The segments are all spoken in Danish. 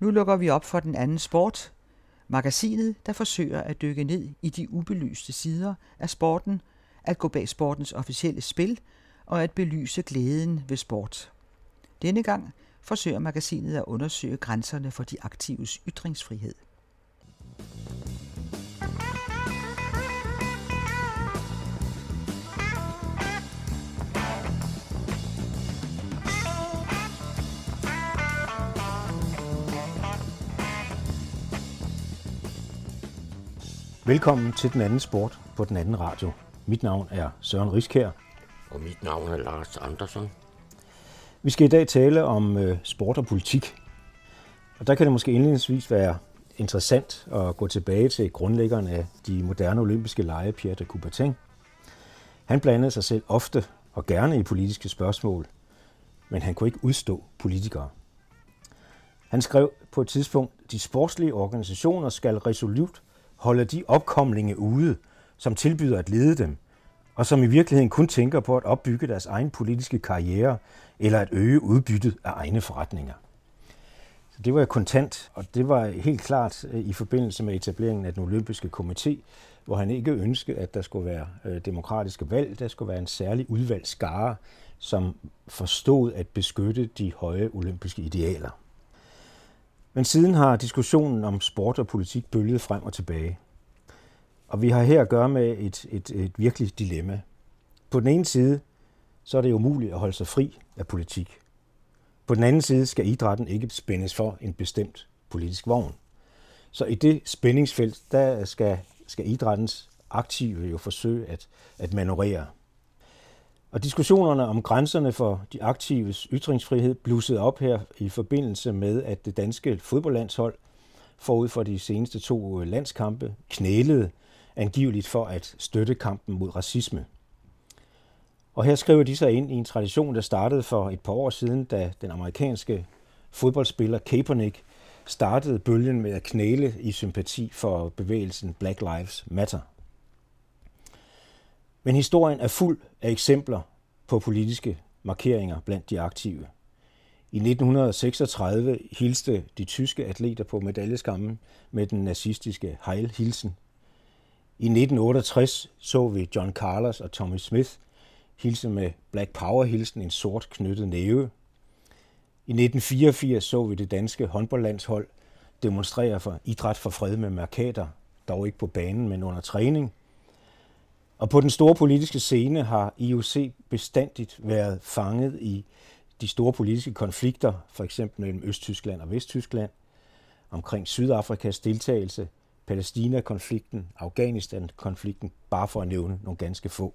Nu lukker vi op for den anden sport. Magasinet, der forsøger at dykke ned i de ubelyste sider af sporten, at gå bag sportens officielle spil og at belyse glæden ved sport. Denne gang forsøger magasinet at undersøge grænserne for de aktives ytringsfrihed. Velkommen til den anden sport på den anden radio. Mit navn er Søren Riskær. Og mit navn er Lars Andersen. Vi skal i dag tale om øh, sport og politik. Og der kan det måske indledningsvis være interessant at gå tilbage til grundlæggeren af de moderne olympiske lege, Pierre de Coubertin. Han blandede sig selv ofte og gerne i politiske spørgsmål, men han kunne ikke udstå politikere. Han skrev på et tidspunkt, de sportslige organisationer skal resolut holde de opkomlinge ude, som tilbyder at lede dem, og som i virkeligheden kun tænker på at opbygge deres egen politiske karriere eller at øge udbyttet af egne forretninger. Så det var jo kontant, og det var helt klart øh, i forbindelse med etableringen af den olympiske komité, hvor han ikke ønskede, at der skulle være øh, demokratiske valg, der skulle være en særlig udvalgt skare, som forstod at beskytte de høje olympiske idealer. Men siden har diskussionen om sport og politik bølget frem og tilbage. Og vi har her at gøre med et, et, et virkeligt dilemma. På den ene side, så er det umuligt at holde sig fri af politik. På den anden side skal idrætten ikke spændes for en bestemt politisk vogn. Så i det spændingsfelt, der skal, skal idrættens aktive jo forsøge at, at manøvrere. Og diskussionerne om grænserne for de aktives ytringsfrihed blussede op her i forbindelse med, at det danske fodboldlandshold forud for de seneste to øh, landskampe knælede angiveligt for at støtte kampen mod racisme. Og her skriver de sig ind i en tradition, der startede for et par år siden, da den amerikanske fodboldspiller Kaepernick startede bølgen med at knæle i sympati for bevægelsen Black Lives Matter. Men historien er fuld af eksempler på politiske markeringer blandt de aktive. I 1936 hilste de tyske atleter på medaljeskammen med den nazistiske Heil Hilsen. I 1968 så vi John Carlos og Tommy Smith hilse med Black Power-hilsen en sort knyttet næve. I 1984 så vi det danske håndboldlandshold demonstrere for idræt for fred med markader, dog ikke på banen, men under træning – og på den store politiske scene har IOC bestandigt været fanget i de store politiske konflikter, for eksempel mellem Østtyskland og Vesttyskland, omkring Sydafrikas deltagelse, Palæstina-konflikten, Afghanistan-konflikten, bare for at nævne nogle ganske få.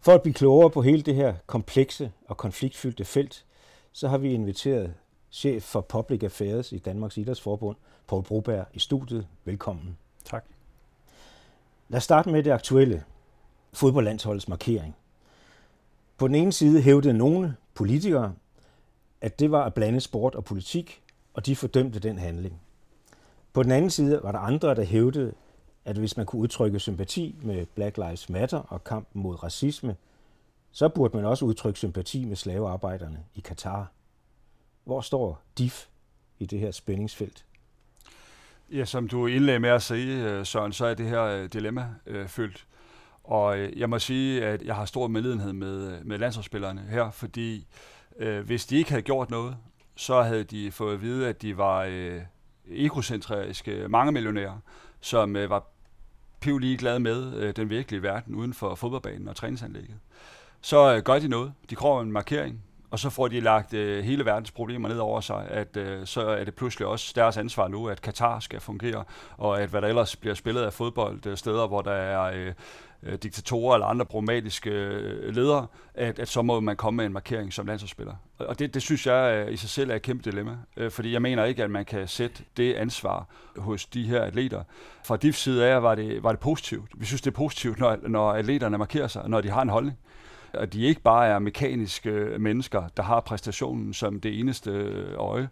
For at blive klogere på hele det her komplekse og konfliktfyldte felt, så har vi inviteret chef for Public Affairs i Danmarks Idrætsforbund, Paul Broberg, i studiet. Velkommen. Tak. Lad os starte med det aktuelle fodboldlandsholdets markering. På den ene side hævdede nogle politikere, at det var at blande sport og politik, og de fordømte den handling. På den anden side var der andre, der hævdede, at hvis man kunne udtrykke sympati med Black Lives Matter og kampen mod racisme, så burde man også udtrykke sympati med slavearbejderne i Katar. Hvor står DIF i det her spændingsfelt? Ja, som du indlagde med at sige, øh, Søren, så er det her øh, dilemma øh, fyldt. Og øh, jeg må sige, at jeg har stor medlidenhed med, øh, med landsholdsspillerne her, fordi øh, hvis de ikke havde gjort noget, så havde de fået at vide, at de var øh, egocentriske mange millionærer, som øh, var pivlige glade med øh, den virkelige verden uden for fodboldbanen og træningsanlægget. Så øh, gør de noget. De kræver en markering, og så får de lagt øh, hele verdens problemer ned over sig, at øh, så er det pludselig også deres ansvar nu, at Katar skal fungere, og at hvad der ellers bliver spillet af fodbold, øh, steder, hvor der er øh, øh, diktatorer eller andre problematiske øh, ledere, at, at så må man komme med en markering som landsholdsspiller. Og det, det synes jeg øh, i sig selv er et kæmpe dilemma, øh, fordi jeg mener ikke, at man kan sætte det ansvar hos de her atleter. Fra DIFs side af var det, var det positivt. Vi synes, det er positivt, når, når atleterne markerer sig, når de har en holdning at de ikke bare er mekaniske mennesker, der har præstationen som det eneste øh, øje.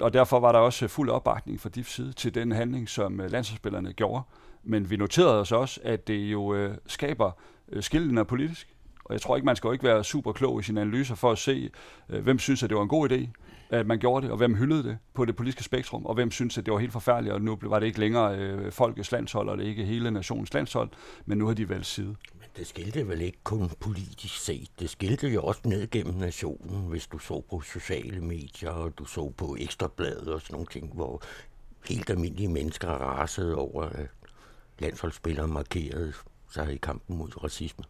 Og derfor var der også fuld opbakning fra DIFs side til den handling, som øh, landsholdsspillerne gjorde. Men vi noterede os også, at det jo øh, skaber øh, politisk. Og jeg tror ikke, man skal jo ikke være super klog i sine analyser for at se, hvem synes, at det var en god idé, at man gjorde det, og hvem hyldede det på det politiske spektrum, og hvem synes at det var helt forfærdeligt, og nu var det ikke længere øh, folkets landshold, og det ikke hele nationens landshold, men nu har de valgt side. Det skilte vel ikke kun politisk set, det skilte jo også ned gennem nationen, hvis du så på sociale medier, og du så på ekstrabladet og sådan nogle ting, hvor helt almindelige mennesker rasede over, at landsholdsspillere markerede sig i kampen mod racisme.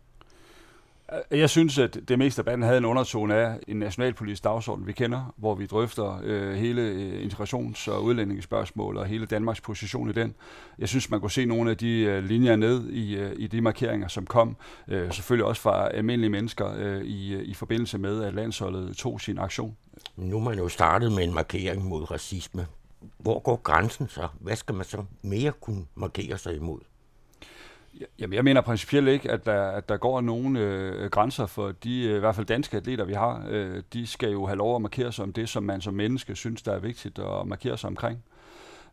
Øh, jeg synes, at det meste af banden havde en undertone af en nationalpolitisk dagsorden, vi kender, hvor vi drøfter øh, hele øh, integrations- og udlændingespørgsmål og hele Danmarks position i den. Jeg synes, man kunne se nogle af de øh, linjer ned i, øh, i de markeringer, som kom, øh, selvfølgelig også fra almindelige mennesker øh, i, øh, i forbindelse med, at landsholdet tog sin aktion. Nu er man jo startet med en markering mod racisme. Hvor går grænsen så? Hvad skal man så mere kunne markere sig imod? Jamen, jeg mener principielt ikke, at der, at der går nogen øh, grænser for de, øh, i hvert fald danske atleter, vi har. Øh, de skal jo have lov at markere sig om det, som man som menneske synes, der er vigtigt at markere sig omkring.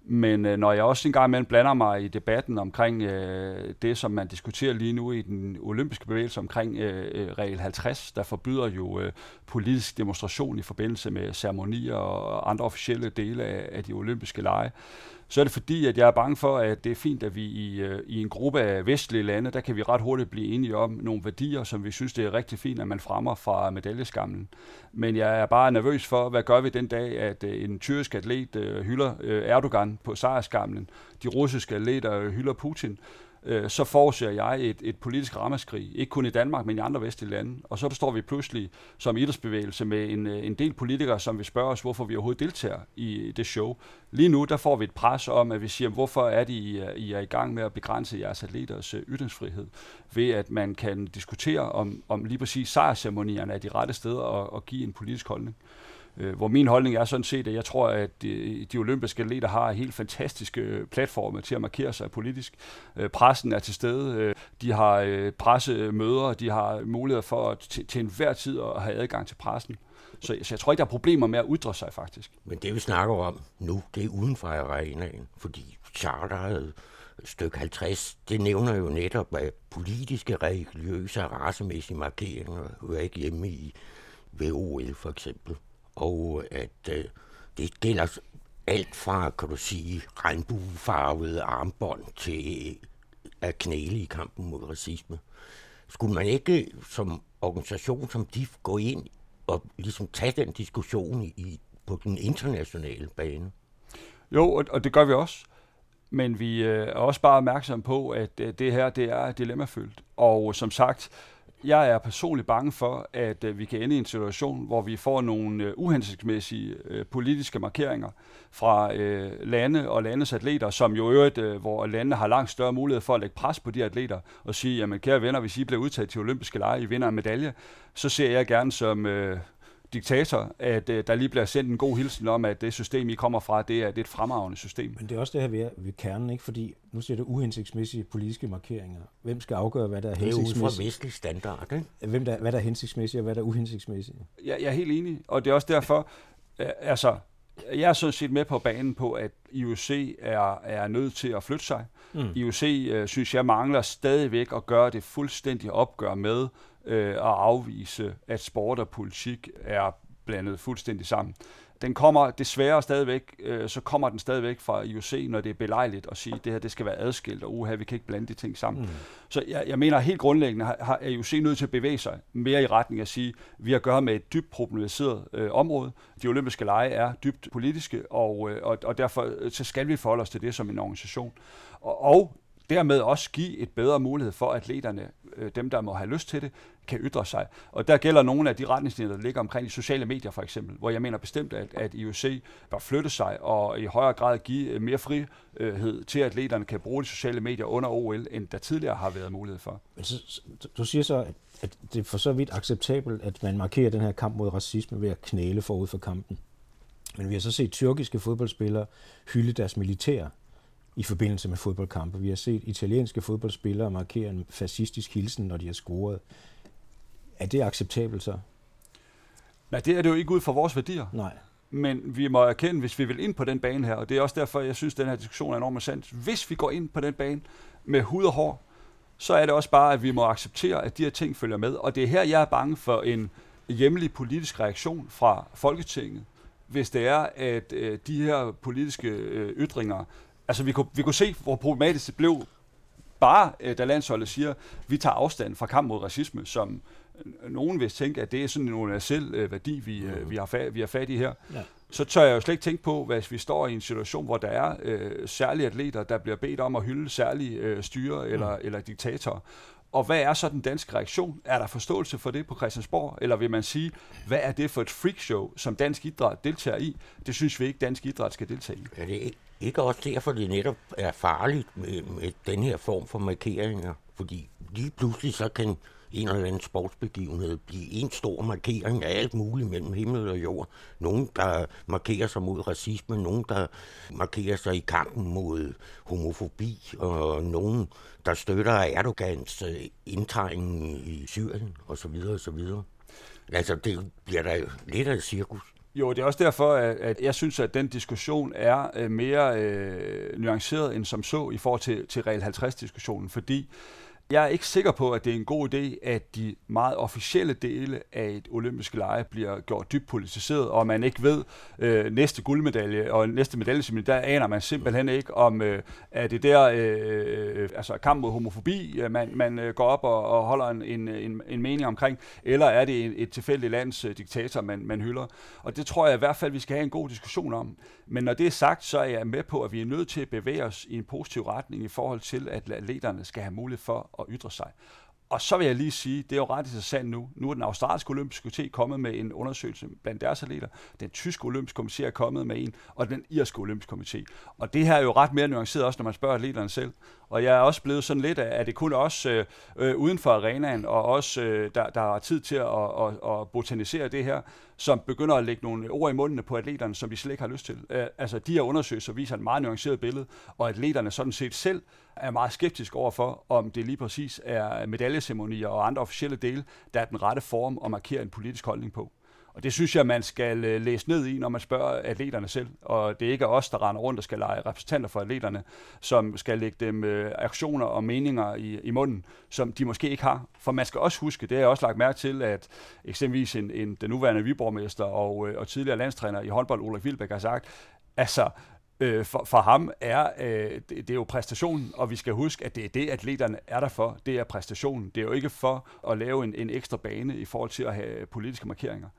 Men øh, når jeg også en gang imellem blander mig i debatten omkring øh, det, som man diskuterer lige nu i den olympiske bevægelse omkring øh, øh regel 50, der forbyder jo øh, politisk demonstration i forbindelse med ceremonier og andre officielle dele af, af de olympiske lege, så er det fordi, at jeg er bange for, at det er fint, at vi i, øh, i en gruppe af vestlige lande, der kan vi ret hurtigt blive enige om nogle værdier, som vi synes, det er rigtig fint, at man fremmer fra medaljeskamlen. Men jeg er bare nervøs for, hvad gør vi den dag, at øh, en tyrkisk atlet øh, hylder Erdogan på sejrskamlen, de russiske atleter hylder Putin, øh, så forudser jeg et, et politisk ramaskrig, ikke kun i Danmark, men i andre vestlige lande. Og så står vi pludselig som idrætsbevægelse med en, øh, en del politikere, som vil spørge os, hvorfor vi overhovedet deltager i det show. Lige nu, der får vi et pres om, at vi siger, hvorfor er det, I er, I er i gang med at begrænse jeres atleters øh, ytringsfrihed, ved at man kan diskutere om, om lige præcis sejrceremonierne er de rette steder at, at give en politisk holdning. Øh, hvor min holdning er sådan set, at jeg tror, at de, de olympiske atleter har helt fantastiske øh, platforme til at markere sig politisk. Øh, pressen er til stede, øh, de har øh, pressemøder, de har mulighed for at, til, til enhver tid at have adgang til pressen. Så, så jeg tror ikke, der er problemer med at ytre sig faktisk. Men det vi snakker om nu, det er uden for arenaen, fordi charteret øh, stykke 50, det nævner jo netop, at politiske, religiøse og racemæssige markeringer hører ikke hjemme i VOL for eksempel og at øh, det gælder alt fra, kan du sige, regnbuefarvede armbånd til øh, at knæle i kampen mod racisme. Skulle man ikke som organisation som DIF gå ind og ligesom tage den diskussion i, på den internationale bane? Jo, og, og det gør vi også. Men vi øh, er også bare opmærksomme på, at øh, det her det er dilemmafyldt. Og som sagt, jeg er personligt bange for, at øh, vi kan ende i en situation, hvor vi får nogle øh, uhensigtsmæssige øh, politiske markeringer fra øh, lande og landes atleter, som jo øvrigt, øh, hvor landene har langt større mulighed for at lægge pres på de atleter og sige, jamen kære venner, hvis I bliver udtaget til olympiske lege, I vinder en medalje, så ser jeg gerne som øh, diktator, at øh, der lige bliver sendt en god hilsen om, at det system, I kommer fra, det er, det er et fremragende system. Men det er også det her ved, ved kernen, ikke? fordi nu siger det uhensigtsmæssige politiske markeringer. Hvem skal afgøre, hvad der er hensigtsmæssigt? Det er ud fra vestlig standard, ikke? Hvem der, hvad der er hensigtsmæssigt, og hvad der er uhensigtsmæssigt? Ja, jeg er helt enig, og det er også derfor, øh, altså, jeg er sådan set med på banen på, at IOC er, er nødt til at flytte sig. Mm. IOC, øh, synes jeg, mangler stadigvæk at gøre det fuldstændig opgør med øh, at afvise, at sport og politik er blandet fuldstændig sammen. Den kommer desværre stadigvæk, øh, så kommer den stadigvæk fra IOC, når det er belejligt at sige, at det her det skal være adskilt, og uha, vi kan ikke blande de ting sammen. Mm. Så jeg, jeg mener helt grundlæggende, har, har IOC nødt til at bevæge sig mere i retning af at sige, at vi har at gøre med et dybt problematiseret øh, område. De olympiske lege er dybt politiske, og, øh, og, og derfor øh, så skal vi forholde os til det som en organisation. Og, og dermed også give et bedre mulighed for, atleterne, øh, dem der må have lyst til det, kan ytre sig. Og der gælder nogle af de retningslinjer, der ligger omkring de sociale medier for eksempel, hvor jeg mener bestemt, at, at IOC bør flytte sig og i højere grad give øh, mere frihed til, at atleterne kan bruge de sociale medier under OL, end der tidligere har været mulighed for. Men så, du siger så, at, at det er for så vidt acceptabelt, at man markerer den her kamp mod racisme ved at knæle forud for kampen. Men vi har så set tyrkiske fodboldspillere hylde deres militær i forbindelse med fodboldkampe. Vi har set italienske fodboldspillere markere en fascistisk hilsen, når de har scoret. Er det acceptabelt så? Nej, det er det jo ikke ud fra vores værdier. Nej. Men vi må erkende, hvis vi vil ind på den bane her, og det er også derfor, jeg synes, at den her diskussion er enormt sandt. Hvis vi går ind på den bane med hud og hår, så er det også bare, at vi må acceptere, at de her ting følger med. Og det er her, jeg er bange for en hjemlig politisk reaktion fra Folketinget, hvis det er, at øh, de her politiske øh, ytringer, altså vi kunne, vi kunne se, hvor problematisk det blev, bare øh, da landsholdet siger, vi tager afstand fra kamp mod racisme, som øh, nogen vil tænke, at det er sådan en universel øh, værdi, vi, øh, mm. vi, har fat, vi har fat i her. Ja. Så tør jeg jo slet ikke tænke på, hvis vi står i en situation, hvor der er øh, særlige atleter, der bliver bedt om at hylde særlige øh, styre eller, mm. eller diktatorer. Og hvad er så den danske reaktion? Er der forståelse for det på Christiansborg? Eller vil man sige, hvad er det for et freakshow, som dansk idræt deltager i? Det synes vi ikke, dansk idræt skal deltage i. Er det ikke ikke også derfor, det netop er farligt med, med den her form for markeringer? Fordi lige pludselig så kan en eller anden sportsbegivenhed blive en stor markering af alt muligt mellem himmel og jord. Nogen, der markerer sig mod racisme, nogen, der markerer sig i kampen mod homofobi, og nogen, der støtter Erdogans øh, indtrængning i Syrien, osv. osv. Altså, det bliver da lidt af et cirkus. Jo, det er også derfor, at, jeg synes, at den diskussion er øh, mere øh, nuanceret end som så i forhold til, til Real 50-diskussionen, fordi jeg er ikke sikker på, at det er en god idé, at de meget officielle dele af et olympiske lege bliver gjort dybt politiseret, og man ikke ved øh, næste guldmedalje og næste medalje, der aner man simpelthen ikke, om øh, er det der øh, øh altså kamp mod homofobi, øh, man, man øh, går op og, og holder en, en, en, en mening omkring, eller er det et, et tilfældigt lands øh, diktator, man, man hylder. Og det tror jeg i hvert fald, vi skal have en god diskussion om. Men når det er sagt, så er jeg med på, at vi er nødt til at bevæge os i en positiv retning i forhold til, at atleterne skal have mulighed for at ytre sig. Og så vil jeg lige sige, det er jo ret interessant nu. Nu er den australske olympiske komité kommet med en undersøgelse blandt deres atleter. Den tyske olympiske komité er kommet med en, og den irske olympiske komité. Og det her er jo ret mere nuanceret også, når man spørger atleterne selv. Og jeg er også blevet sådan lidt af, at det kun også øh, øh, uden for arenaen, og også øh, der, der er tid til at, at, at botanisere det her, som begynder at lægge nogle ord i mundene på atleterne, som de slet ikke har lyst til. Øh, altså de her undersøgelser viser et meget nuanceret billede, og atleterne sådan set selv er meget skeptisk overfor, om det lige præcis er medaljeceremonier og andre officielle dele, der er den rette form at markere en politisk holdning på. Og det synes jeg, man skal øh, læse ned i, når man spørger atleterne selv. Og det er ikke os, der render rundt og skal lege repræsentanter for atleterne, som skal lægge dem øh, aktioner og meninger i, i munden, som de måske ikke har. For man skal også huske, det har jeg også lagt mærke til, at eksempelvis en, en, den nuværende viborgmester og, øh, og tidligere landstræner i håndbold, Ulrik Vilbæk, har sagt, altså, øh, for, for ham er, øh, det, det er jo præstationen, og vi skal huske, at det er det, atleterne er der for. Det er præstationen. Det er jo ikke for at lave en, en ekstra bane i forhold til at have politiske markeringer.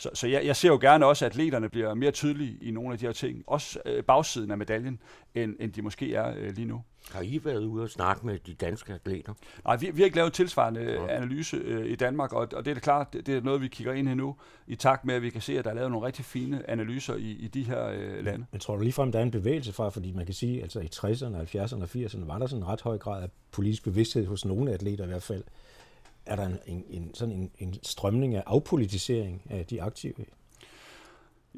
Så, så jeg, jeg ser jo gerne også, at atleterne bliver mere tydelige i nogle af de her ting. Også øh, bagsiden af medaljen, end, end de måske er øh, lige nu. Har I været ude og snakke med de danske atleter? Nej, vi, vi har ikke lavet tilsvarende ja. analyse øh, i Danmark, og, og det er da klart, det, det er noget, vi kigger ind i nu, i takt med, at vi kan se, at der er lavet nogle rigtig fine analyser i, i de her øh, lande. Men tror du ligefrem, der er en bevægelse fra, fordi man kan sige, at altså i 60'erne, 70'erne og 80'erne var der sådan en ret høj grad af politisk bevidsthed hos nogle atleter i hvert fald. Er der en, en, sådan en, en strømning af afpolitisering af de aktive?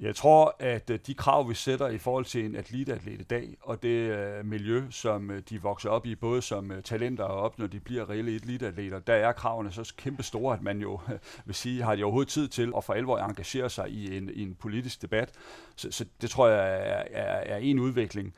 Jeg tror, at øh, de krav, vi sætter i forhold til en atletatlet i dag, og det øh, miljø, som øh, de vokser op i, både som talenter og op, når de bliver reelle atletatleter, der er kravene så kæmpe store, at man jo vil sige, har de overhovedet tid til at for alvor engagere sig i en, i en politisk debat. Så, så det tror jeg er, er, er en udvikling.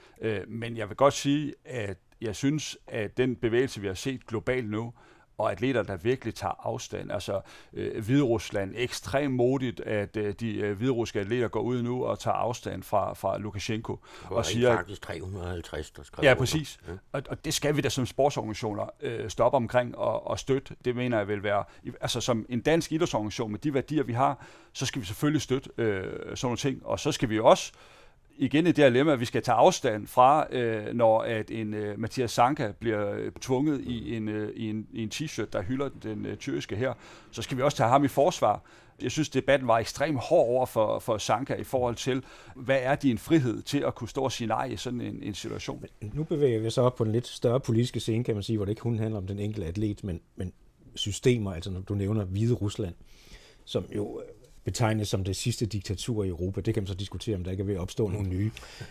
Men jeg vil godt sige, at jeg synes, at den bevægelse, vi har set globalt nu, og atleter, der virkelig tager afstand. Altså øh, Hviderusland, ekstremt modigt, at øh, de øh, hviderussiske atleter går ud nu og tager afstand fra, fra Lukashenko. Og siger, faktisk 350, der skrev Ja, præcis. Ja. Og, og det skal vi da som sportsorganisationer øh, stoppe omkring og, og støtte. Det mener jeg vil være, altså som en dansk idrætsorganisation med de værdier, vi har, så skal vi selvfølgelig støtte øh, sådan nogle ting. Og så skal vi også øh, igen et dilemma, at vi skal tage afstand fra, øh, når at en øh, Mathias Sanka bliver øh, tvunget i en, øh, i en, i en t-shirt, der hylder den øh, tyrkiske her, så skal vi også tage ham i forsvar. Jeg synes, debatten var ekstremt hård over for, for Sanka i forhold til, hvad er din frihed til at kunne stå og sige nej i sådan en, en situation? Nu bevæger vi os op på en lidt større politiske scene, kan man sige, hvor det ikke kun handler om den enkelte atlet, men, men systemer, altså når du nævner Hvide Rusland, som jo betegnes som det sidste diktatur i Europa. Det kan man så diskutere, om der ikke er ved at opstå nogle nye.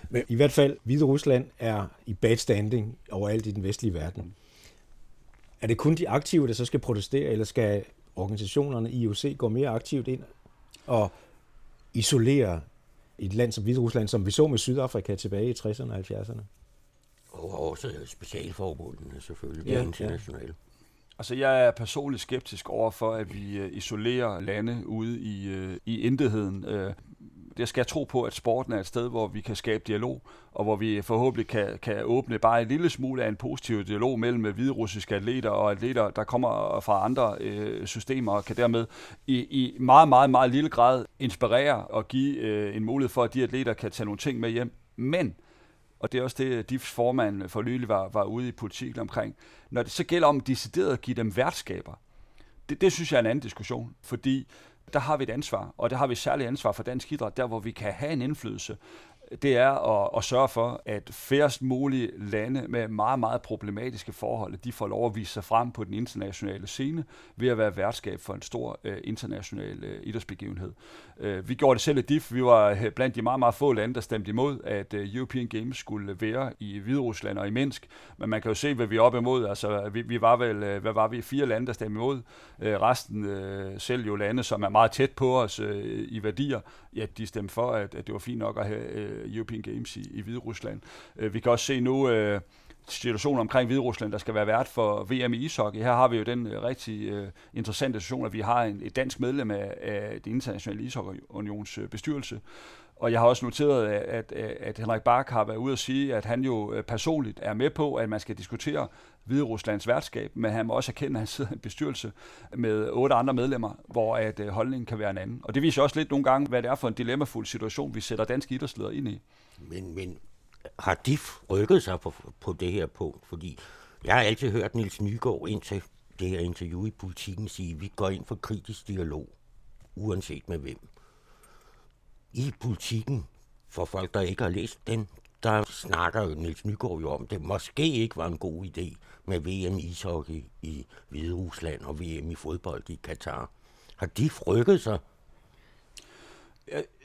Men i hvert fald, Hvide Rusland er i bad standing overalt i den vestlige verden. Er det kun de aktive, der så skal protestere, eller skal organisationerne i IOC gå mere aktivt ind og isolere et land som Hvide Rusland, som vi så med Sydafrika tilbage i 60'erne og 70'erne? Og også specialforbundene selvfølgelig, ja, internationale. Altså, jeg er personligt skeptisk over for, at vi øh, isolerer lande ude i, øh, i intetheden. Øh, jeg skal tro på, at sporten er et sted, hvor vi kan skabe dialog, og hvor vi forhåbentlig kan, kan åbne bare en lille smule af en positiv dialog mellem hviderussiske atleter og atleter, der kommer fra andre øh, systemer, og kan dermed i, i meget, meget, meget lille grad inspirere og give øh, en mulighed for, at de atleter kan tage nogle ting med hjem. Men og det er også det, DIFs formand for nylig var, var ude i politik omkring. Når det så gælder om decideret at give dem værtskaber, det, det synes jeg er en anden diskussion, fordi der har vi et ansvar, og der har vi et særligt ansvar for dansk idræt, der hvor vi kan have en indflydelse det er at, at sørge for, at færrest mulige lande med meget, meget problematiske forhold, de får lov at vise sig frem på den internationale scene ved at være værtskab for en stor øh, international øh, idrætsbegivenhed. Øh, vi gjorde det selv i DIF. Vi var øh, blandt de meget, meget få lande, der stemte imod, at øh, European Games skulle være i Hviderusland og i Minsk. Men man kan jo se, hvad vi er op imod. Altså, vi, vi var vel, øh, hvad var vi, fire lande, der stemte imod. Øh, resten, øh, selv jo lande, som er meget tæt på os øh, i værdier, ja, de stemte for, at, at det var fint nok at have øh, øh, European Games i, i Hvide Rusland. Øh, vi kan også se nu Øh, situationen omkring Hvide Rusland, der skal være vært for VM i ishockey. Her har vi jo den øh, rigtig øh, interessante situation, at vi har en, et dansk medlem af, af det internationale ishockeyunions øh, bestyrelse, og jeg har også noteret, at, at, at Henrik Bark har været ude at sige, at han jo øh, personligt er med på, at man skal diskutere Hvide Ruslands værtskab, men han må også erkende, at han sidder i en bestyrelse med otte andre medlemmer, hvor at øh, holdningen kan være en anden. Og det viser også lidt nogle gange, hvad det er for en dilemmafuld situation, vi sætter danske idrætsledere ind i. Men, men har DIF rykket sig på, på det her punkt? Fordi jeg har altid hørt Nils Nygaard indtil det her interview i politikken sige, at vi går ind for kritisk dialog, uanset med hvem. I politikken, for folk, der ikke har læst den, der snakker Niels Nygaard jo om, det måske ikke var en god idé med VM ishockey i Hvide Rusland og VM i fodbold i Katar. Har de frygtet sig?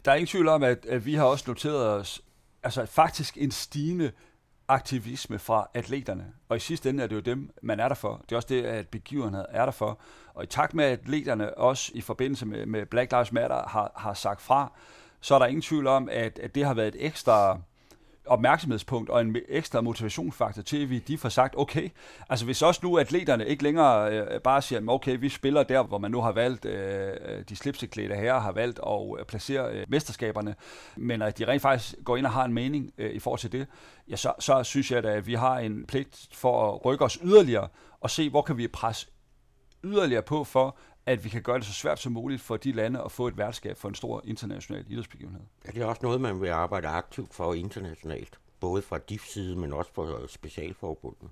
Der er ingen tvivl om, at, at vi har også noteret os altså faktisk en stigende aktivisme fra atleterne. Og i sidste ende er det jo dem, man er der for. Det er også det, at begivenheden er der for. Og i takt med, at atleterne også i forbindelse med, med Black Lives Matter har, har sagt fra, så er der ingen tvivl om, at, at det har været et ekstra opmærksomhedspunkt og en ekstra motivationsfaktor til, at vi de får sagt, okay, altså hvis også nu atleterne ikke længere øh, bare siger, okay, vi spiller der, hvor man nu har valgt, øh, øh de slipseklædte her har valgt at øh, placere øh, mesterskaberne, men at de rent faktisk går ind og har en mening øh, i forhold til det, ja, så, så synes jeg da, at vi har en pligt for at rykke os yderligere og se, hvor kan vi presse yderligere på for, at vi kan gøre det så svært som muligt for de lande at få et værtskab for en stor international idrætsbegivenhed. Er det også noget, man vil arbejde aktivt for internationalt? Både fra DIF side, men også fra øh, specialforbundet?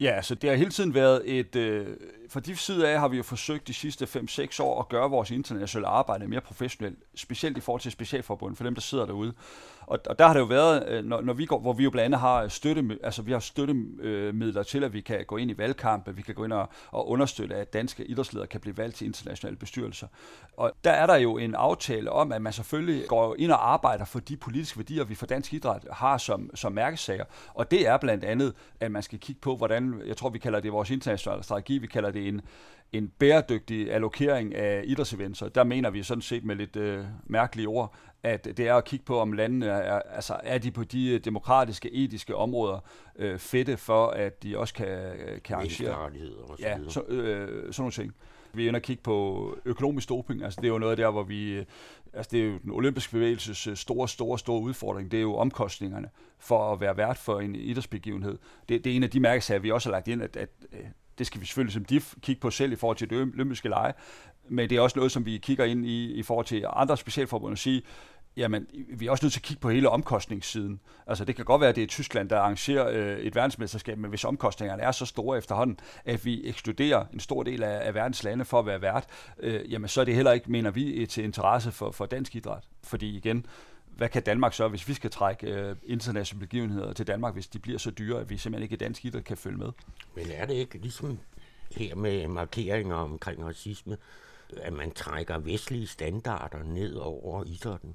Ja, altså det har hele tiden været et... Øh, fra de side af har vi jo forsøgt de sidste 5-6 år at gøre vores internationale arbejde mere professionelt, specielt i forhold til specialforbundet, for dem, der sidder derude. Og, og der har det jo været, øh, når, når vi går, hvor vi jo blandt andet har støtte, altså vi har støttemidler øh, til, at vi kan gå ind i valgkampe, vi kan gå ind og, og understøtte, at danske idrætsledere kan blive valgt til internationale bestyrelser. Og der er der jo en aftale om, at man selvfølgelig går ind og arbejder for de politiske værdier, vi for dansk idræt har som, som mærkesager. Og det er blandt andet, at man skal kigge på, hvordan, jeg tror, vi kalder det vores internationale strategi, vi kalder det en, en bæredygtig allokering af idrætsevents, der mener vi sådan set med lidt øh, mærkelige ord, at det er at kigge på, om landene er, altså er de på de demokratiske, etiske områder øh, fedte for, at de også kan, øh, kan arrangere. Og så ja, så, øh, sådan nogle ting. Vi er inde og kigge på økonomisk doping. Altså, det er jo noget der, hvor vi... Øh, altså, det er jo den olympiske bevægelses øh, store, store, store udfordring. Det er jo omkostningerne for at være vært for en idrætsbegivenhed. Det, det er en af de mærkesager, vi også har lagt ind, at, at øh, det skal vi selvfølgelig som DIF kigge på selv i forhold til det olympiske lege, men det er også noget, som vi kigger ind i i forhold til andre specialforbund og sige, jamen, vi er også nødt til at kigge på hele omkostningssiden. Altså, det kan godt være, at det er Tyskland, der arrangerer øh, et verdensmesterskab, men hvis omkostningerne er så store efterhånden, at vi ekskluderer en stor del af, af verdens lande for at være vært, øh, jamen, så er det heller ikke, mener vi, til interesse for, for dansk idræt. Fordi igen, hvad kan Danmark så, hvis vi skal trække øh, internationale begivenheder til Danmark, hvis de bliver så dyre, at vi simpelthen ikke i dansk idræt kan følge med? Men er det ikke ligesom her med markeringer omkring racisme, at man trækker vestlige standarder ned over idrætten?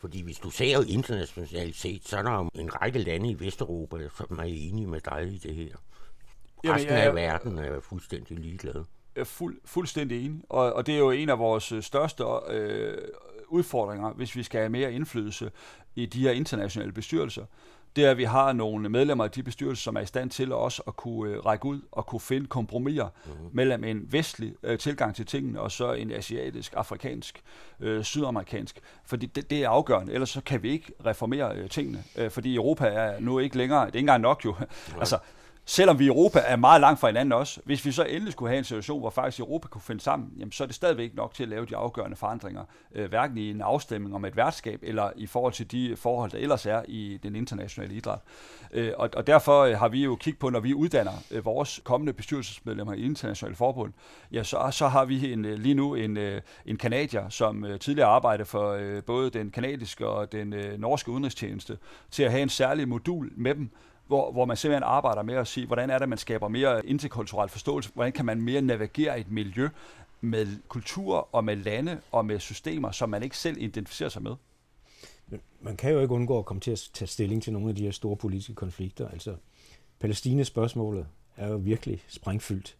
Fordi hvis du ser internationalt set, så er der en række lande i Vesteuropa, som er enige med dig i det her. Resten Jamen, af verden er fuldstændig ligeglade. Jeg er fuld, fuldstændig enig, og, og det er jo en af vores største øh, udfordringer, hvis vi skal have mere indflydelse i de her internationale bestyrelser det er, at vi har nogle medlemmer af de bestyrelser, som er i stand til også at kunne øh, række ud og kunne finde kompromiser mm-hmm. mellem en vestlig øh, tilgang til tingene og så en asiatisk, afrikansk, øh, sydamerikansk. Fordi det, det er afgørende, ellers så kan vi ikke reformere øh, tingene. Øh, fordi Europa er nu ikke længere, det er ikke engang nok jo. altså, selvom vi i Europa er meget langt fra hinanden også, hvis vi så endelig skulle have en situation, hvor faktisk Europa kunne finde sammen, jamen så er det stadigvæk nok til at lave de afgørende forandringer, øh, hverken i en afstemning om et værtskab, eller i forhold til de forhold, der ellers er i den internationale idræt. Øh, og, og derfor øh, har vi jo kigget på, når vi uddanner øh, vores kommende bestyrelsesmedlemmer i internationale forbund, ja, så, så har vi en, øh, lige nu en, øh, en kanadier, som tidligere arbejdede for øh, både den kanadiske og den øh, norske udenrigstjeneste, til at have en særlig modul med dem, hvor, hvor man simpelthen arbejder med at sige, hvordan er det, man skaber mere interkulturel forståelse, hvordan kan man mere navigere et miljø med kultur og med lande og med systemer, som man ikke selv identificerer sig med. Man kan jo ikke undgå at komme til at tage stilling til nogle af de her store politiske konflikter. Altså, Palæstina-spørgsmålet er jo virkelig sprængfyldt,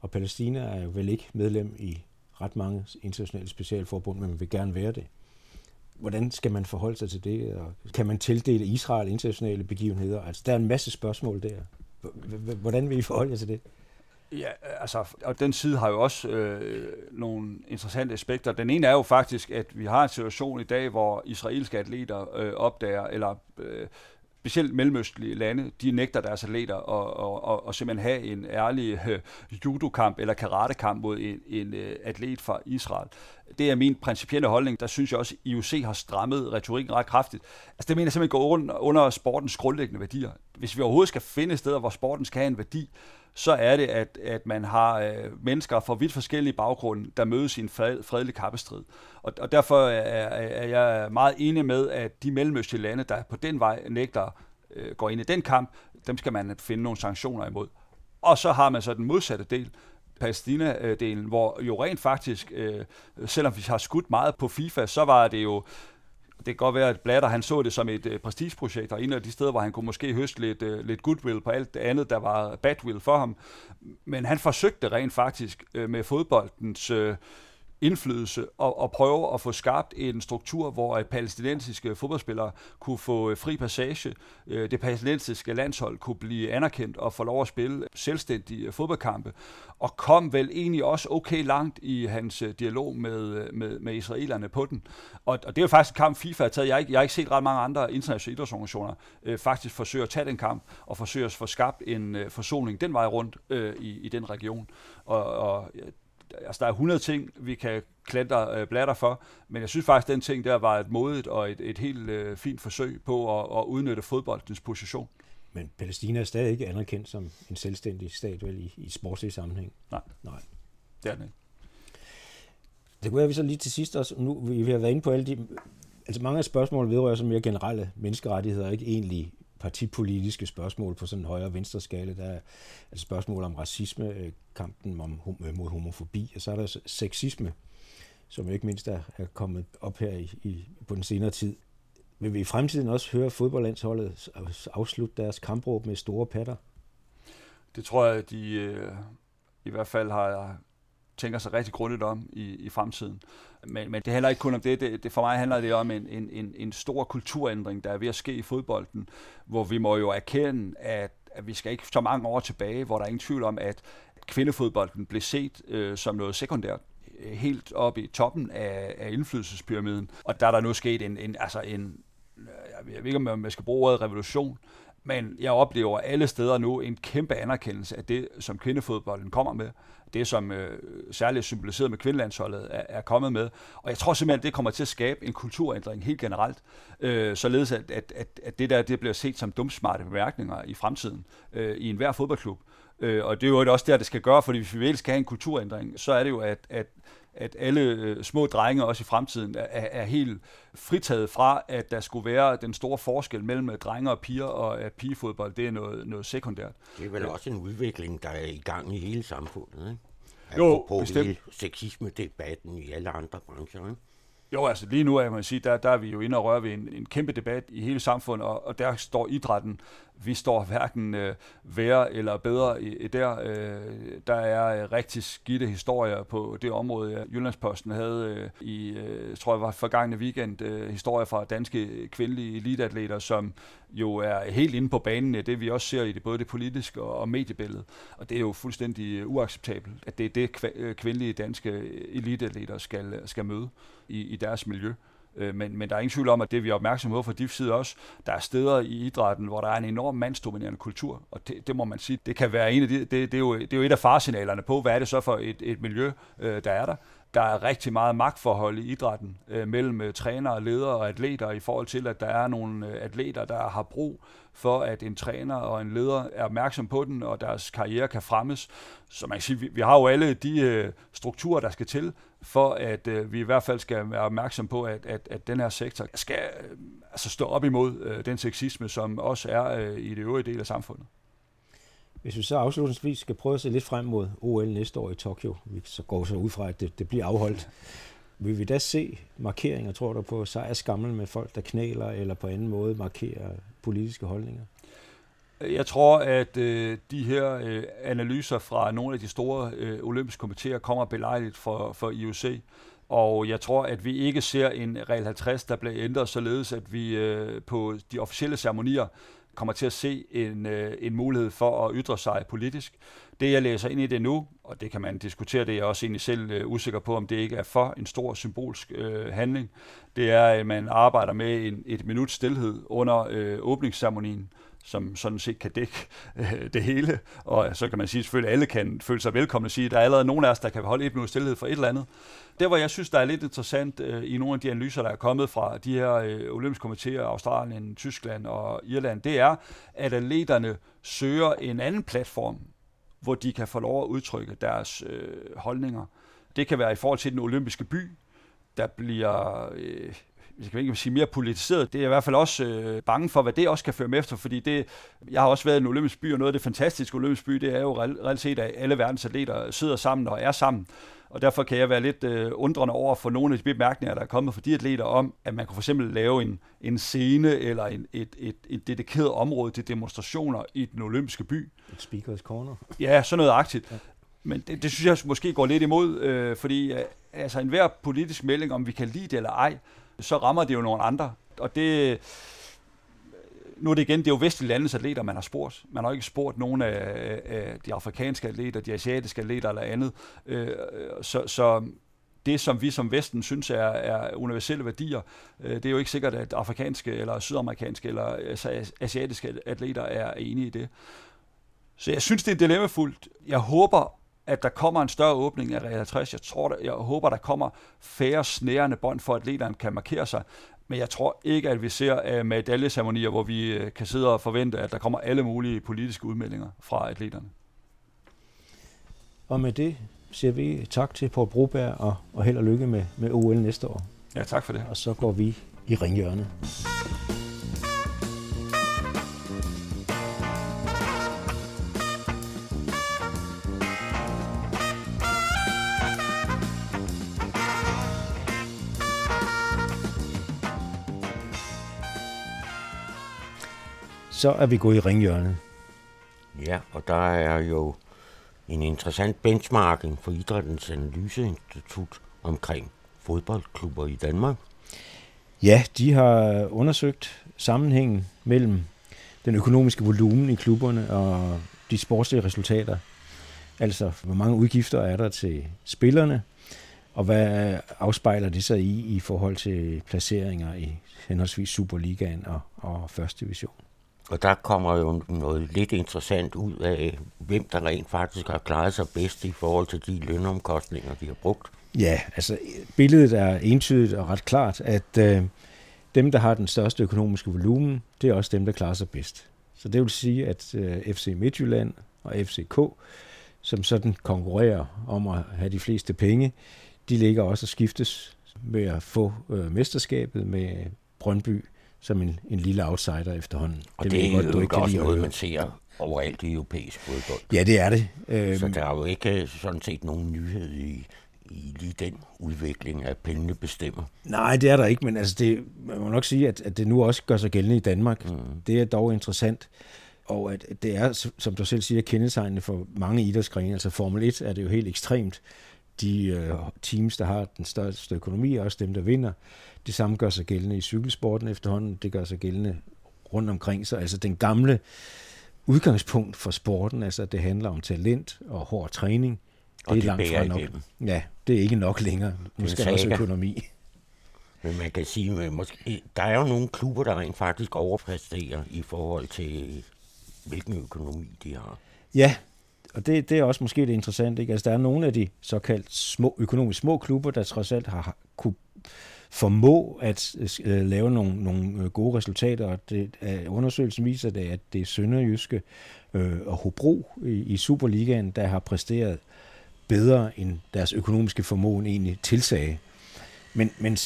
og Palæstina er jo vel ikke medlem i ret mange internationale specialforbund, men man vil gerne være det. Hvordan skal man forholde sig til det? Og kan man tildele Israel internationale begivenheder? Altså, der er en masse spørgsmål der. Hvordan vil I forholde jer til det? Ja, øh, altså, og den side har jo også øh, nogle interessante aspekter. Den ene er jo faktisk, at vi har en situation i dag, hvor israelske atleter øh, opdager, eller øh, specielt mellemøstlige lande, de nægter deres atleter at, at, at, at simpelthen have en ærlig øh, judokamp eller karatekamp mod en, en øh, atlet fra Israel. Det er min principielle holdning. Der synes jeg også, at IOC har strammet retorikken ret kraftigt. Altså det mener jeg simpelthen går under, under sportens grundlæggende værdier. Hvis vi overhovedet skal finde steder, hvor sporten skal have en værdi, så er det, at, at man har øh, mennesker fra vidt forskellige baggrunde, der mødes i en fred, fredelig kappestrid. Og, og derfor er, er jeg meget enig med, at de mellemøstlige lande, der på den vej nægter øh, går ind i den kamp, dem skal man finde nogle sanktioner imod. Og så har man så den modsatte del, Palæstina-delen, øh, hvor jo rent faktisk, øh, selvom vi har skudt meget på FIFA, så var det jo kan godt være, at Blatter han så det som et øh, prestigeprojekt, og en af de steder, hvor han kunne måske høste lidt, øh, lidt goodwill på alt det andet, der var badwill for ham. Men han forsøgte rent faktisk øh, med fodboldens Øh, indflydelse og, og prøve at få skabt en struktur, hvor øh, palæstinensiske fodboldspillere kunne få øh, fri passage, øh, det palæstinensiske landshold kunne blive anerkendt og få lov at spille selvstændige fodboldkampe, og kom vel egentlig også okay langt i hans dialog med, med, med israelerne på den. Og, og det er jo faktisk en kamp, FIFA har taget. Jeg har ikke, jeg har ikke set ret mange andre internationale idrætsorganisationer øh, faktisk forsøge at tage den kamp og forsøge at få skabt en øh, forsoning den vej rundt øh, i, i den region. Og, og altså der er 100 ting, vi kan klandre øh, blatter for, men jeg synes faktisk, at den ting der var et modigt og et, et helt øh, fint forsøg på at, at udnytte fodboldens position. Men Palæstina er stadig ikke anerkendt som en selvstændig stat, vel, i, i sportslig sammenhæng? Nej. Nej. Det er den ikke. Det kunne jeg vi så lige til sidst også, nu vi har været inde på alle de, altså mange af spørgsmålene vedrører så mere generelle menneskerettigheder, ikke egentlig partipolitiske spørgsmål på sådan en højre venstre skala. Der er altså spørgsmål om racisme, øh, kampen om, øh, mod homofobi, og så er der sexisme, som ikke mindst er, er kommet op her i, i, på den senere tid. Vil vi i fremtiden også høre fodboldlandsholdet øh, afslutte deres kampråb med store patter? Det tror jeg, de øh, i hvert fald har tænker sig rigtig grundigt om i, i fremtiden. Men, men det handler ikke kun om det. det, det for mig handler det om en, en, en, en stor kulturændring, der er ved at ske i fodbolden, hvor vi må jo erkende, at, at vi skal ikke så mange år tilbage, hvor der er ingen tvivl om, at kvindefodbolden blev set øh, som noget sekundært helt oppe i toppen af, af indflydelsespyramiden. Og der er der nu sket en, en, altså en øh, jeg ved ikke, om man skal bruge ordet revolution, men jeg oplever alle steder nu en kæmpe anerkendelse af det, som kvindefodbolden kommer med. Det, som øh, særligt symboliseret med kvindelandsholdet er, er kommet med. Og jeg tror simpelthen, at det kommer til at skabe en kulturændring helt generelt. Øh, således at, at, at, at det der det bliver set som dumsmarte bemærkninger i fremtiden øh, i enhver fodboldklub. Øh, og det er jo også der, det skal gøre, fordi hvis vi virkelig skal have en kulturændring, så er det jo, at, at at alle øh, små drenge også i fremtiden er, er helt fritaget fra, at der skulle være den store forskel mellem øh, drenge og piger, og at pigefodbold det er noget, noget sekundært. Det er vel også en udvikling, der er i gang i hele samfundet, ikke? Jo, på bestemt. Sexisme-debatten i alle andre brancher, ikke? Jo, altså lige nu er man sige, der, der er vi jo inde og røre ved en, en kæmpe debat i hele samfundet, og, og der står idrætten vi står hverken øh, værre eller bedre i, i der. Øh, der er øh, rigtig skidte historier på det område. Jyllandsposten havde øh, i, øh, tror jeg var forgangne weekend, øh, historier fra danske kvindelige eliteatleter, som jo er helt inde på banen af det, vi også ser i det, både det politiske og, og mediebillede. Og det er jo fuldstændig øh, uacceptabelt, at det er det øh, kvindelige danske eliteatleter skal, øh, skal møde i, i deres miljø. Øh, men, men der er ingen tvivl om, at det vi er opmærksomme på fra DIF side også, der er steder i idrætten, hvor der er en enorm mandsdominerende kultur, og det, det må man sige, det kan være en af de, det, det, er jo, det er jo et af faresignalerne på, hvad er det så for et, et miljø, øh, der er der. Der er rigtig meget magtforhold i idrætten øh, mellem øh, trænere, ledere og atleter i forhold til, at der er nogle øh, atleter, der har brug for, at en træner og en leder er opmærksom på den, og deres karriere kan fremmes. Så man kan sige, vi, vi har jo alle de øh, strukturer, der skal til, for at øh, vi i hvert fald skal være opmærksom på, at, at, at den her sektor skal øh, altså stå op imod øh, den sexisme, som også er øh, i det øvrige del af samfundet. Hvis vi så afslutningsvis skal prøve at se lidt frem mod OL næste år i Tokyo, vi så går så ud fra, at det, det bliver afholdt, vil vi da se markeringer, tror du, på sejrskammel med folk, der knæler, eller på anden måde markerer politiske holdninger? Jeg tror, at øh, de her øh, analyser fra nogle af de store øh, olympiske komiteer kommer belejligt for, for IOC. Og jeg tror, at vi ikke ser en regel 50, der bliver ændret således, at vi øh, på de officielle ceremonier kommer til at se en, øh, en mulighed for at ytre sig politisk. Det, jeg læser ind i det nu, og det kan man diskutere, det er jeg også egentlig selv øh, usikker på, om det ikke er for en stor symbolsk øh, handling, det er, at man arbejder med en, et minut stillhed under øh, åbningsceremonien, som sådan set kan dække øh, det hele. Og så kan man sige, at selvfølgelig alle kan føle sig velkomne og sige, at der er allerede nogen af os, der kan holde et minut stillhed for et eller andet. Der, hvor jeg synes, der er lidt interessant øh, i nogle af de analyser, der er kommet fra de her øh, olympiske komitéer, Australien, Tyskland og Irland, det er, at atleterne søger en anden platform, hvor de kan få lov at udtrykke deres øh, holdninger. Det kan være i forhold til den olympiske by, der bliver øh, jeg kan ikke sige mere politiseret. Det er jeg i hvert fald også øh, bange for, hvad det også kan føre med efter, fordi det, jeg har også været i en olympisk by, og noget af det fantastiske olympisk by, det er jo reelt set, at alle verdens atleter sidder sammen og er sammen. Og derfor kan jeg være lidt øh, undrende over for nogle af de bemærkninger, der er kommet fra de atleter om, at man kunne for eksempel lave en, en scene eller en, et, et, et dedikeret område til demonstrationer i den olympiske by. Et speakers corner. Ja, sådan noget agtigt. Ja. Men det, det synes jeg måske går lidt imod, øh, fordi øh, altså enhver politisk melding, om vi kan lide det eller ej, så rammer det jo nogle andre. Og det, nu er det igen, det er jo vestlige landes atleter, man har spurgt. Man har ikke spurgt nogen af, af de afrikanske atleter, de asiatiske atleter eller andet. Øh, så, så det, som vi som Vesten synes er, er universelle værdier, øh, det er jo ikke sikkert, at afrikanske eller sydamerikanske eller altså, asiatiske atleter er enige i det. Så jeg synes, det er dilemmafuldt. Jeg håber, at der kommer en større åbning af Real 50. Jeg, tror, jeg håber, der kommer færre snærende bånd for, at atleterne kan markere sig. Men jeg tror ikke, at vi ser uh, medaljeceremonier, hvor vi uh, kan sidde og forvente, at der kommer alle mulige politiske udmeldinger fra atleterne. Og med det siger vi tak til Poul Broberg og, og held og lykke med, med OL næste år. Ja, tak for det. Og så går vi i ringhjørnet. Så er vi gået i ringhjørnet. Ja, og der er jo en interessant benchmarking for Idrættens Analyseinstitut omkring fodboldklubber i Danmark. Ja, de har undersøgt sammenhængen mellem den økonomiske volumen i klubberne og de sportslige resultater. Altså, hvor mange udgifter er der til spillerne, og hvad afspejler det sig i i forhold til placeringer i henholdsvis Superligaen og, og Første Division? Og der kommer jo noget lidt interessant ud af, hvem der rent faktisk har klaret sig bedst i forhold til de lønomkostninger, de har brugt. Ja, altså billedet er entydigt og ret klart, at øh, dem, der har den største økonomiske volumen, det er også dem, der klarer sig bedst. Så det vil sige, at øh, FC Midtjylland og FCK, som sådan konkurrerer om at have de fleste penge, de ligger også og skiftes med at få øh, mesterskabet med Brøndby som en, en lille outsider efterhånden. Og det, det er godt, du ikke også noget, man ser overalt i europæisk fodbold. Ja, det er det. Øhm, Så der er jo ikke sådan set nogen nyhed i, i lige den udvikling, at pengene bestemmer. Nej, det er der ikke, men altså det, man må nok sige, at, at det nu også gør sig gældende i Danmark. Mm. Det er dog interessant. og at det er, som du selv siger, kendetegnende for mange idrætsgrene. Altså Formel 1 er det jo helt ekstremt. De øh, teams, der har den største økonomi, er også dem, der vinder. Det samme gør sig gældende i cykelsporten efterhånden. Det gør sig gældende rundt omkring sig. Altså den gamle udgangspunkt for sporten, altså det handler om talent og hård træning. Det og er det langt fra nok. Igennem. Ja, det er ikke nok længere. Nu skal også økonomi. Men man kan sige, at måske, der er jo nogle klubber, der rent faktisk overpræsterer i forhold til, hvilken økonomi de har. Ja, og det, det er også måske det interessante. Ikke? Altså, der er nogle af de såkaldt små, økonomisk små klubber, der trods alt har, har kunne formå at øh, øh lave nogle, nogle øh, gode resultater, og det, øh, undersøgelsen viser det, at det er Sønderjyske øh, og Hobro i, i Superligaen, der har præsteret bedre end deres økonomiske formåen egentlig tilsagde. Men, men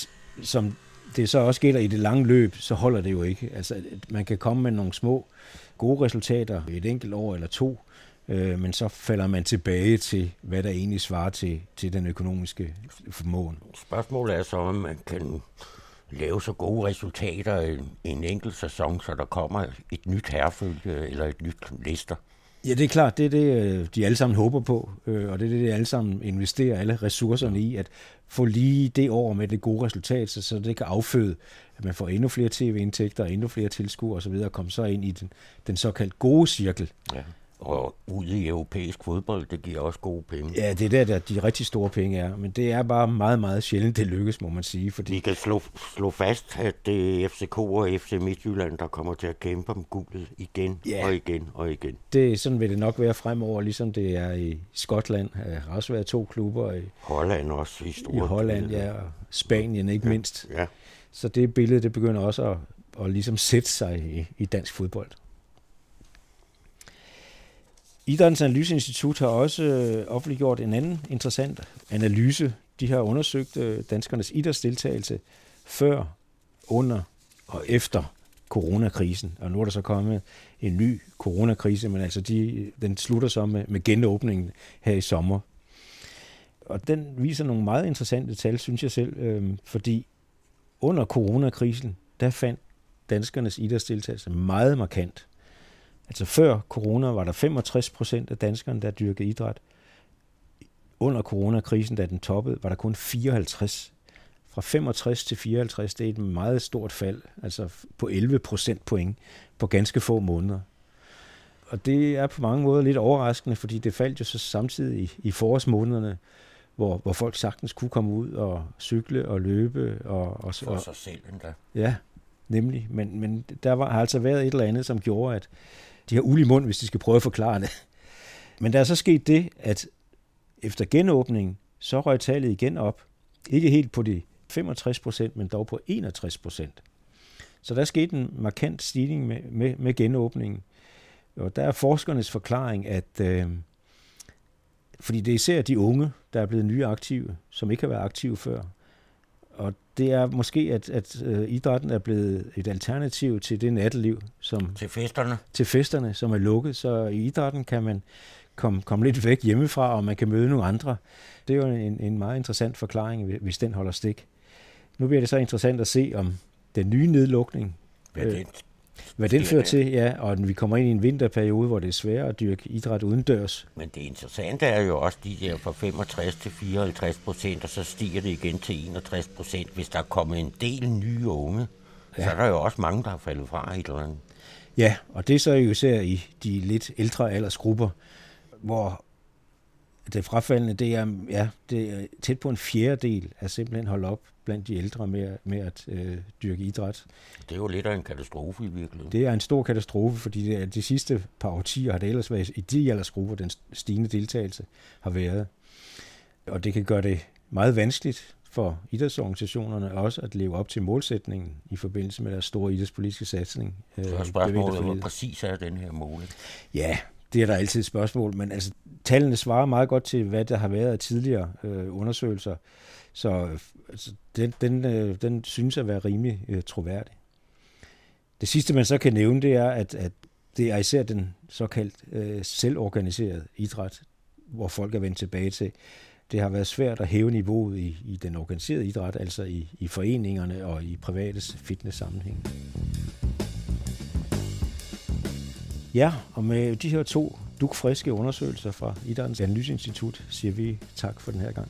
som det så også gælder i det lange løb, så holder det jo ikke. Altså, man kan komme med nogle små gode resultater et enkelt år eller to, øh, men så falder man tilbage til, hvad der egentlig svarer til, til den økonomiske formåen. Spørgsmålet er så, om man kan lave så gode resultater i en enkelt sæson, så der kommer et nyt herfølge eller et nyt lister. Ja, det er klart, det er det, øh, de alle sammen håber på, øh, og det er det, de alle sammen investerer alle ressourcerne i, at få lige det år med det gode resultat, så, det kan afføde, at man får endnu flere tv-indtægter, endnu flere tilskuere osv., og komme så ind i den, den såkaldt gode cirkel. Ja. Og ud i europæisk fodbold, det giver også gode penge. Ja, det er der, der de rigtig store penge er. Men det er bare meget, meget sjældent, det lykkes, må man sige. Fordi... Vi kan slå, slå fast, at det er FCK og FC Midtjylland, der kommer til at kæmpe om guldet igen ja. og igen og igen. Det, sådan vil det nok være fremover, ligesom det er i Skotland. Der har også været to klubber. I Holland også i store I Holland, ja, og Spanien ikke ja. mindst. Ja. Så det billede, det begynder også at, at ligesom sætte sig i, i dansk fodbold. Idrættens Analyseinstitut har også øh, offentliggjort en anden interessant analyse. De har undersøgt øh, danskernes idrætsdeltagelse før, under og efter coronakrisen. Og nu er der så kommet en ny coronakrise, men altså de, den slutter så med, med genåbningen her i sommer. Og den viser nogle meget interessante tal, synes jeg selv, øh, fordi under coronakrisen, der fandt danskernes idrætsdeltagelse meget markant. Altså før corona var der 65 procent af danskerne, der dyrkede idræt. Under coronakrisen, da den toppede, var der kun 54. Fra 65 til 54, det er et meget stort fald, altså på 11 procent point på ganske få måneder. Og det er på mange måder lidt overraskende, fordi det faldt jo så samtidig i, i forårsmånederne, hvor, hvor folk sagtens kunne komme ud og cykle og løbe. Og, og, For sig selv endda. Ja, nemlig. Men, men der var, har altså været et eller andet, som gjorde, at, de har uld i mund, hvis de skal prøve at forklare det. Men der er så sket det, at efter genåbningen, så røg tallet igen op. Ikke helt på de 65 procent, men dog på 61 procent. Så der skete en markant stigning med, med, med genåbningen. Og der er forskernes forklaring, at øh, fordi det er især de unge, der er blevet nye aktive, som ikke har været aktive før, og det er måske, at, at uh, idrætten er blevet et alternativ til det natteliv. Som, til festerne. Til festerne, som er lukket. Så i idrætten kan man komme, komme lidt væk hjemmefra, og man kan møde nogle andre. Det er jo en, en meget interessant forklaring, hvis den holder stik. Nu bliver det så interessant at se, om den nye nedlukning, hvad øh, hvad den fører til, ja, og vi kommer ind i en vinterperiode, hvor det er svært at dyrke idræt udendørs. Men det interessante er jo også de der fra 65 til 54 procent, og så stiger det igen til 61 procent. Hvis der er kommet en del nye unge, ja. så er der jo også mange, der har faldet fra et eller andet. Ja, og det er så jo især i de lidt ældre aldersgrupper, hvor det frafaldende, det er, ja, det er tæt på en fjerdedel er simpelthen holdt op blandt de ældre med, med at øh, dyrke idræt. Det er jo lidt af en katastrofe i virkeligheden. Det er en stor katastrofe, fordi det, de sidste par årtier har det ellers været i de aldersgrupper, den stigende deltagelse har været. Og det kan gøre det meget vanskeligt for idrætsorganisationerne også at leve op til målsætningen i forbindelse med deres store idrætspolitiske satsning. Så er spørgsmålet, hvor præcis er den her mål? Ja, det er der altid et spørgsmål, men altså, tallene svarer meget godt til, hvad der har været af tidligere øh, undersøgelser. Så øh, altså, den, den, øh, den synes at være rimelig øh, troværdig. Det sidste, man så kan nævne, det er, at, at det er især den såkaldt øh, selvorganiserede idræt, hvor folk er vendt tilbage til. Det har været svært at hæve niveauet i, i den organiserede idræt, altså i, i foreningerne og i privates fitness sammenhæng. Ja, og med de her to dukfriske undersøgelser fra Idrættens Analyseinstitut siger vi tak for den her gang.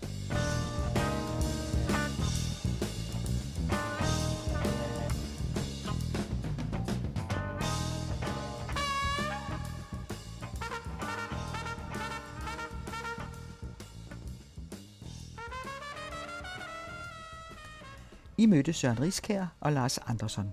I mødte Søren Riskær og Lars Andersson.